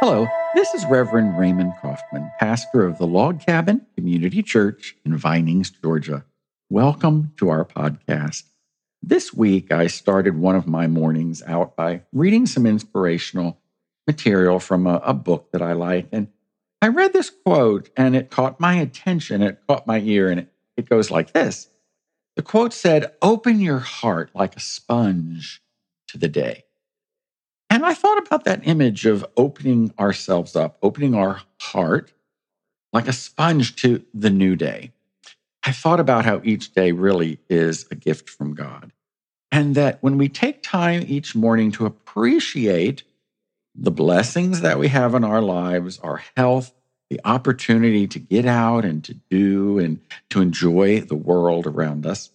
Hello, this is Reverend Raymond Coffman, pastor of the Log Cabin Community Church in Vinings, Georgia. Welcome to our podcast. This week, I started one of my mornings out by reading some inspirational material from a, a book that I like. And I read this quote and it caught my attention, it caught my ear, and it, it goes like this The quote said, Open your heart like a sponge to the day. And I thought about that image of opening ourselves up, opening our heart like a sponge to the new day. I thought about how each day really is a gift from God. And that when we take time each morning to appreciate the blessings that we have in our lives, our health, the opportunity to get out and to do and to enjoy the world around us.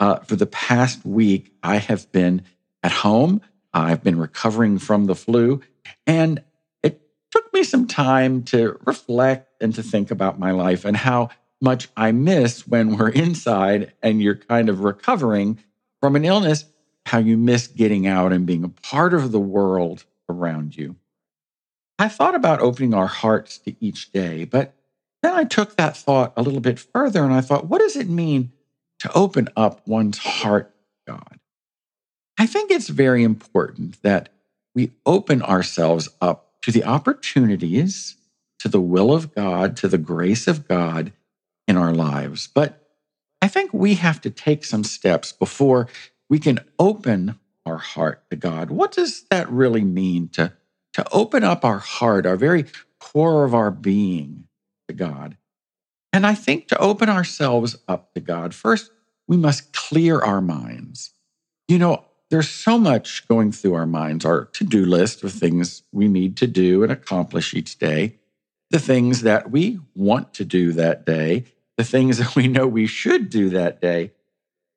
Uh, for the past week, I have been at home I've been recovering from the flu. And it took me some time to reflect and to think about my life and how much I miss when we're inside and you're kind of recovering from an illness, how you miss getting out and being a part of the world around you. I thought about opening our hearts to each day, but then I took that thought a little bit further and I thought, what does it mean to open up one's heart to God? I think it's very important that we open ourselves up to the opportunities, to the will of God, to the grace of God in our lives. But I think we have to take some steps before we can open our heart to God. What does that really mean to, to open up our heart, our very core of our being to God? And I think to open ourselves up to God, first, we must clear our minds. You know, there's so much going through our minds, our to do list of things we need to do and accomplish each day, the things that we want to do that day, the things that we know we should do that day.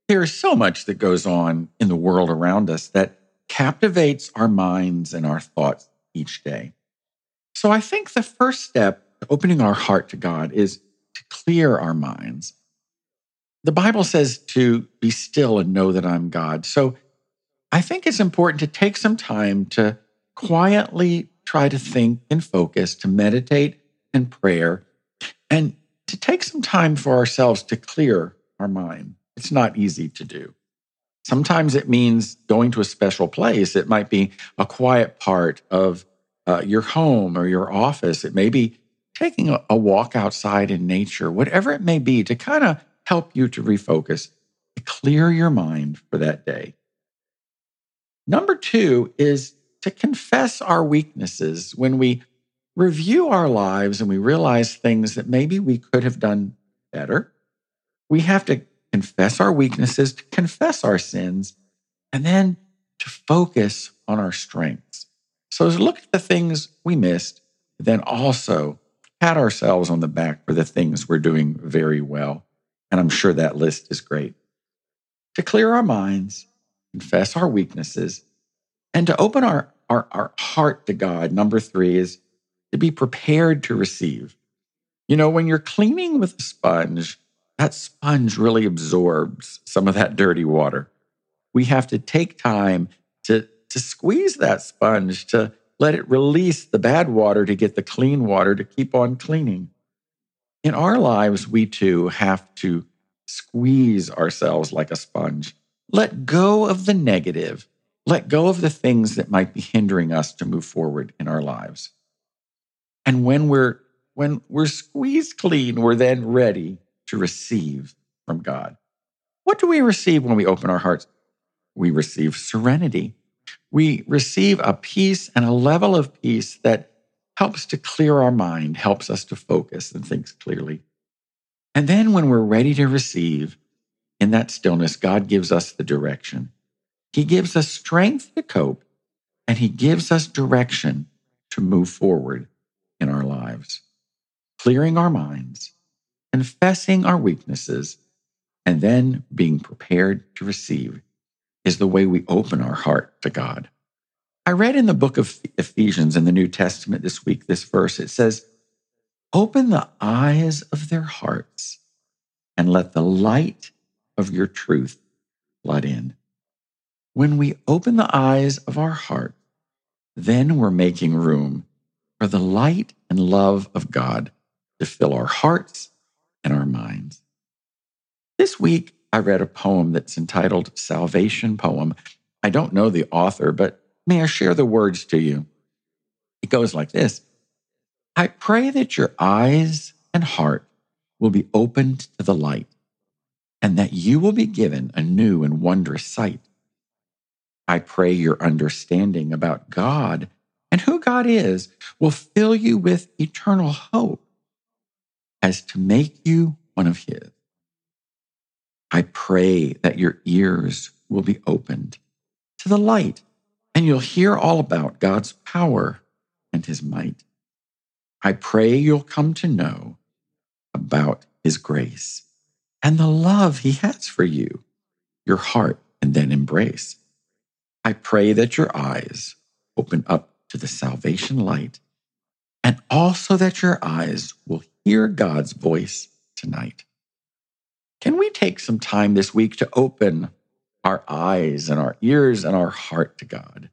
There's so much that goes on in the world around us that captivates our minds and our thoughts each day. So I think the first step to opening our heart to God is to clear our minds. The Bible says to be still and know that I'm God. So I think it's important to take some time to quietly try to think and focus, to meditate and prayer, and to take some time for ourselves to clear our mind. It's not easy to do. Sometimes it means going to a special place. It might be a quiet part of uh, your home or your office. It may be taking a, a walk outside in nature, whatever it may be, to kind of help you to refocus, to clear your mind for that day. Number two is to confess our weaknesses when we review our lives and we realize things that maybe we could have done better. We have to confess our weaknesses, to confess our sins, and then to focus on our strengths. So look at the things we missed, then also pat ourselves on the back for the things we're doing very well. And I'm sure that list is great. To clear our minds, confess our weaknesses, and to open our, our, our heart to God. Number three is to be prepared to receive. You know, when you're cleaning with a sponge, that sponge really absorbs some of that dirty water. We have to take time to, to squeeze that sponge, to let it release the bad water to get the clean water to keep on cleaning. In our lives, we too have to squeeze ourselves like a sponge let go of the negative. Let go of the things that might be hindering us to move forward in our lives. And when we're when we're squeezed clean, we're then ready to receive from God. What do we receive when we open our hearts? We receive serenity. We receive a peace and a level of peace that helps to clear our mind, helps us to focus and think clearly. And then when we're ready to receive, in that stillness, God gives us the direction. He gives us strength to cope, and He gives us direction to move forward in our lives. Clearing our minds, confessing our weaknesses, and then being prepared to receive is the way we open our heart to God. I read in the book of Ephesians in the New Testament this week this verse. It says, Open the eyes of their hearts and let the light of your truth let in. When we open the eyes of our heart, then we're making room for the light and love of God to fill our hearts and our minds. This week, I read a poem that's entitled Salvation Poem. I don't know the author, but may I share the words to you? It goes like this I pray that your eyes and heart will be opened to the light, and that you will be given a new and wondrous sight. I pray your understanding about God and who God is will fill you with eternal hope as to make you one of His. I pray that your ears will be opened to the light and you'll hear all about God's power and His might. I pray you'll come to know about His grace and the love He has for you, your heart, and then embrace. I pray that your eyes open up to the salvation light and also that your eyes will hear God's voice tonight. Can we take some time this week to open our eyes and our ears and our heart to God?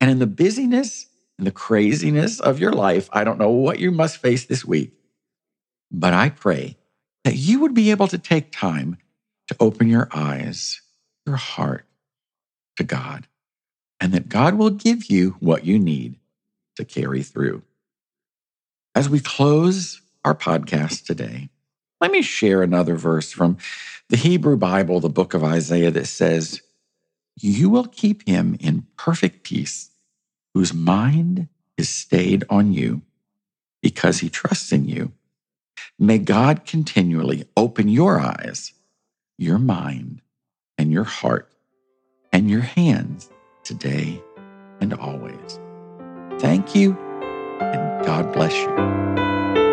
And in the busyness and the craziness of your life, I don't know what you must face this week, but I pray that you would be able to take time to open your eyes, your heart to God, and that God will give you what you need to carry through. As we close our podcast today, let me share another verse from the Hebrew Bible, the book of Isaiah, that says, You will keep him in perfect peace, whose mind is stayed on you because he trusts in you. May God continually open your eyes, your mind, and your heart, and your hands today and always. Thank you, and God bless you.